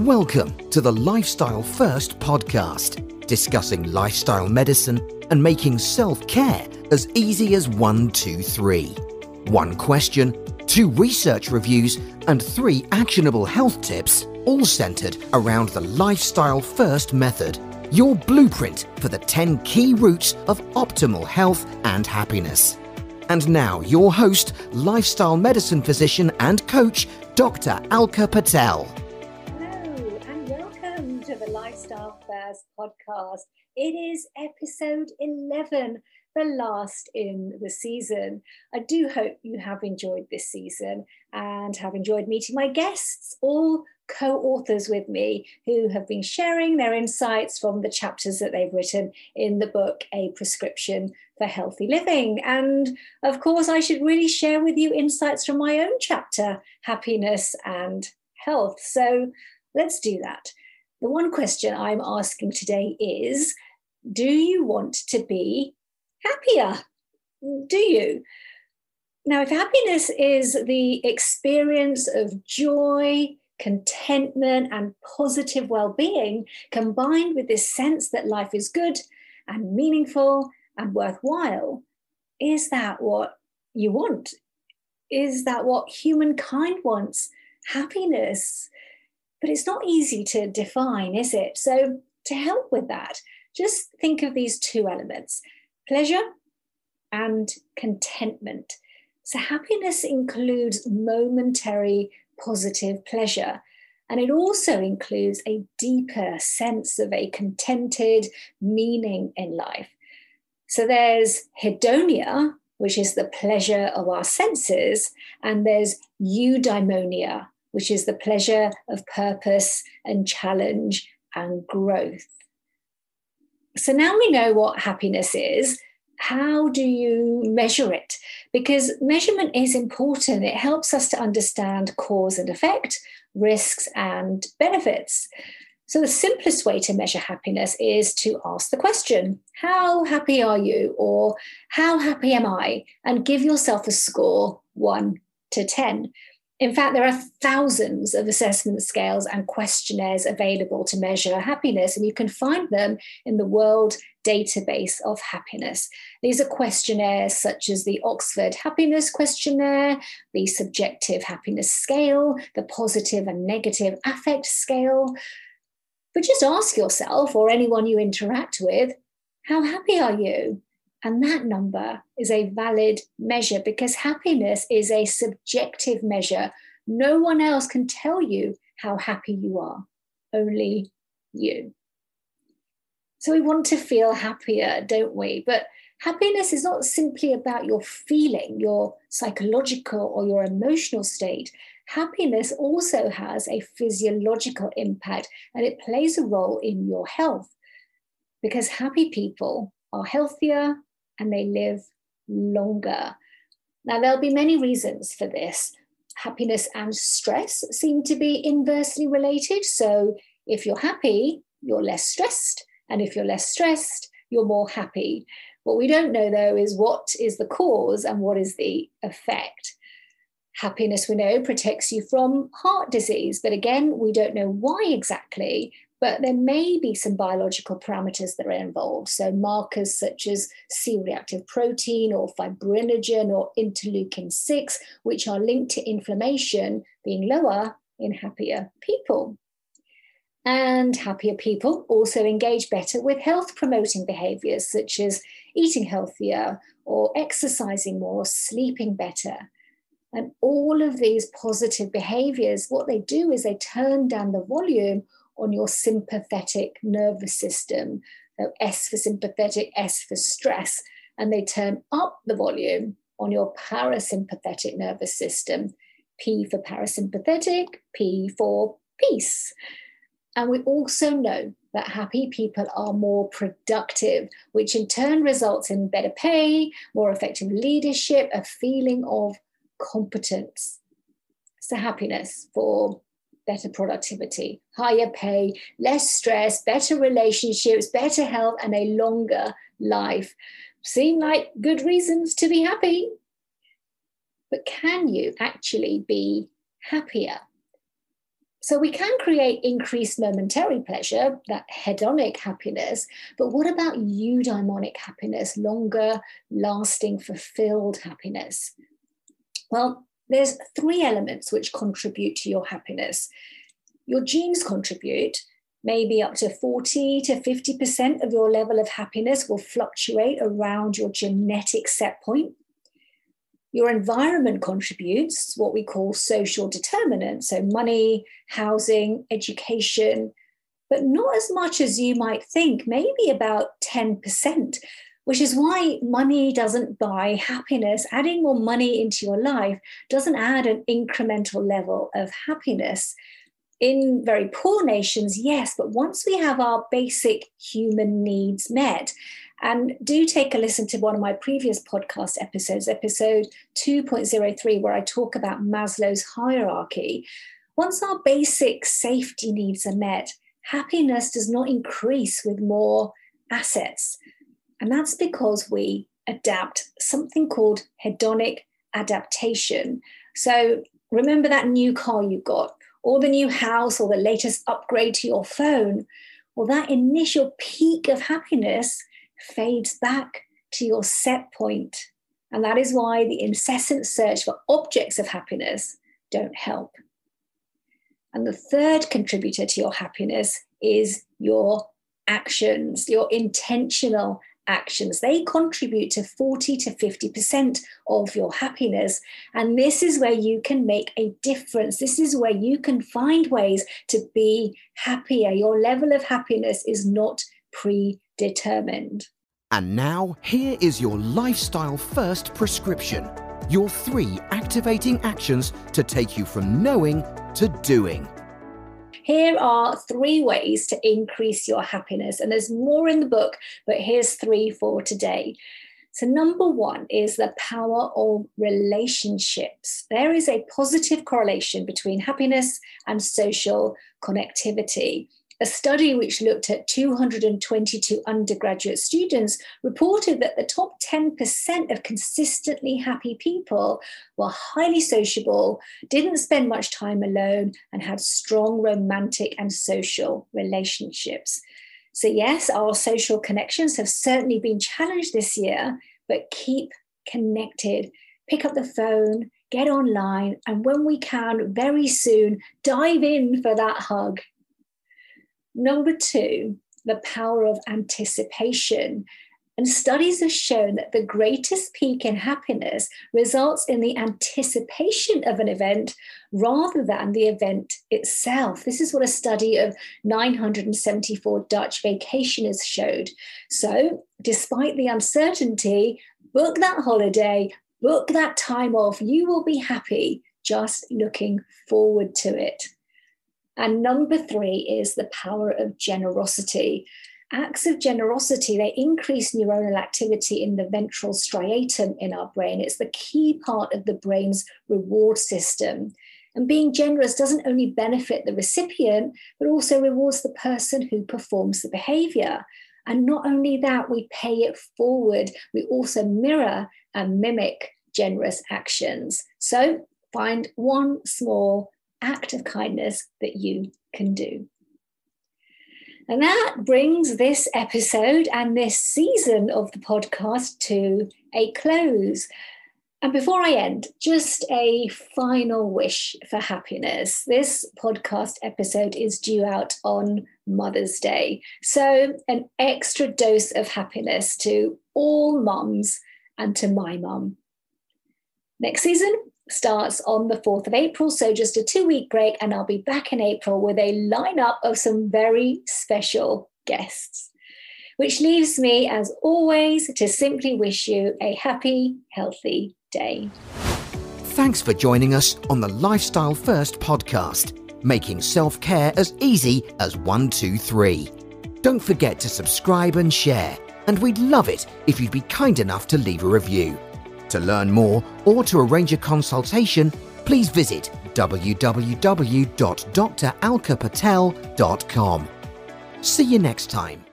Welcome to the Lifestyle First podcast, discussing lifestyle medicine and making self care as easy as one, two, three. One question, two research reviews, and three actionable health tips, all centered around the Lifestyle First method, your blueprint for the 10 key routes of optimal health and happiness. And now, your host, lifestyle medicine physician and coach, Dr. Alka Patel. Podcast. It is episode 11, the last in the season. I do hope you have enjoyed this season and have enjoyed meeting my guests, all co authors with me who have been sharing their insights from the chapters that they've written in the book, A Prescription for Healthy Living. And of course, I should really share with you insights from my own chapter, Happiness and Health. So let's do that. The one question I'm asking today is Do you want to be happier? Do you? Now, if happiness is the experience of joy, contentment, and positive well being, combined with this sense that life is good and meaningful and worthwhile, is that what you want? Is that what humankind wants? Happiness, but it's not easy to define, is it? So, to help with that, just think of these two elements pleasure and contentment. So, happiness includes momentary positive pleasure. And it also includes a deeper sense of a contented meaning in life. So there's hedonia, which is the pleasure of our senses, and there's eudaimonia, which is the pleasure of purpose and challenge and growth. So now we know what happiness is. How do you measure it? Because measurement is important. It helps us to understand cause and effect, risks and benefits. So, the simplest way to measure happiness is to ask the question, How happy are you? or How happy am I? and give yourself a score one to 10. In fact, there are thousands of assessment scales and questionnaires available to measure happiness, and you can find them in the World Database of Happiness. These are questionnaires such as the Oxford Happiness Questionnaire, the Subjective Happiness Scale, the Positive and Negative Affect Scale. But just ask yourself or anyone you interact with how happy are you? And that number is a valid measure because happiness is a subjective measure. No one else can tell you how happy you are, only you. So we want to feel happier, don't we? But happiness is not simply about your feeling, your psychological or your emotional state. Happiness also has a physiological impact and it plays a role in your health because happy people are healthier, and they live longer. Now, there'll be many reasons for this. Happiness and stress seem to be inversely related. So, if you're happy, you're less stressed. And if you're less stressed, you're more happy. What we don't know, though, is what is the cause and what is the effect. Happiness, we know, protects you from heart disease. But again, we don't know why exactly but there may be some biological parameters that are involved. So, markers such as C reactive protein or fibrinogen or interleukin 6, which are linked to inflammation being lower in happier people. And happier people also engage better with health promoting behaviors such as eating healthier or exercising more, sleeping better. And all of these positive behaviors, what they do is they turn down the volume on your sympathetic nervous system. So S for sympathetic, S for stress, and they turn up the volume on your parasympathetic nervous system. P for parasympathetic, P for peace. And we also know that happy people are more productive, which in turn results in better pay, more effective leadership, a feeling of competence. So, happiness for better productivity, higher pay, less stress, better relationships, better health, and a longer life. Seem like good reasons to be happy. But can you actually be happier? So we can create increased momentary pleasure, that hedonic happiness, but what about eudaimonic happiness, longer lasting, fulfilled happiness? Well, there's three elements which contribute to your happiness. Your genes contribute, maybe up to 40 to 50% of your level of happiness will fluctuate around your genetic set point. Your environment contributes, what we call social determinants, so money, housing, education, but not as much as you might think, maybe about 10%, which is why money doesn't buy happiness. Adding more money into your life doesn't add an incremental level of happiness. In very poor nations, yes, but once we have our basic human needs met, and do take a listen to one of my previous podcast episodes, episode 2.03, where I talk about Maslow's hierarchy. Once our basic safety needs are met, happiness does not increase with more assets. And that's because we adapt something called hedonic adaptation. So remember that new car you got, or the new house, or the latest upgrade to your phone. Well, that initial peak of happiness fades back to your set point. And that is why the incessant search for objects of happiness don't help. And the third contributor to your happiness is your actions, your intentional actions. They contribute to 40 to 50% of your happiness. And this is where you can make a difference. This is where you can find ways to be happier. Your level of happiness is not predetermined. And now, here is your lifestyle first prescription your three activating actions to take you from knowing to doing. Here are three ways to increase your happiness. And there's more in the book, but here's three for today. So, number one is the power of relationships. There is a positive correlation between happiness and social connectivity. A study which looked at 222 undergraduate students reported that the top 10% of consistently happy people were highly sociable, didn't spend much time alone, and had strong romantic and social relationships. So, yes, our social connections have certainly been challenged this year, but keep connected. Pick up the phone, get online, and when we can, very soon, dive in for that hug Number two, the power of anticipation. And studies have shown that the greatest peak in happiness results in the anticipation of an event rather than the event itself. This is what a study of 974 Dutch vacationers showed. So, despite the uncertainty, book that holiday, book that time off. You will be happy just looking forward to it. And number three is the power of generosity. Acts of generosity, they increase neuronal activity in the ventral striatum in our brain. It's the key part of the brain's reward system. And being generous doesn't only benefit the recipient, but also rewards the person who performs the behavior. And not only that, we pay it forward, we also mirror and mimic generous actions. So find one small act of kindness that you can do. And that brings this episode and this season of the podcast to a close. And before I end, just a final wish for happiness. This podcast episode is due out on Mother's Day. So, an extra dose of happiness to all mums and to my mum. Next season, starts on the 4th of April. So just a two week break, and I'll be back in April with a lineup of some very special guests. Which leaves me, as always, to simply wish you a happy, healthy day. Thanks for joining us on the Lifestyle First podcast, making self care as easy as one, two, three. Don't forget to subscribe and share, and we'd love it if you'd be kind enough to leave a review. To learn more or to arrange a consultation, please visit www.dralkapatel.com. See you next time.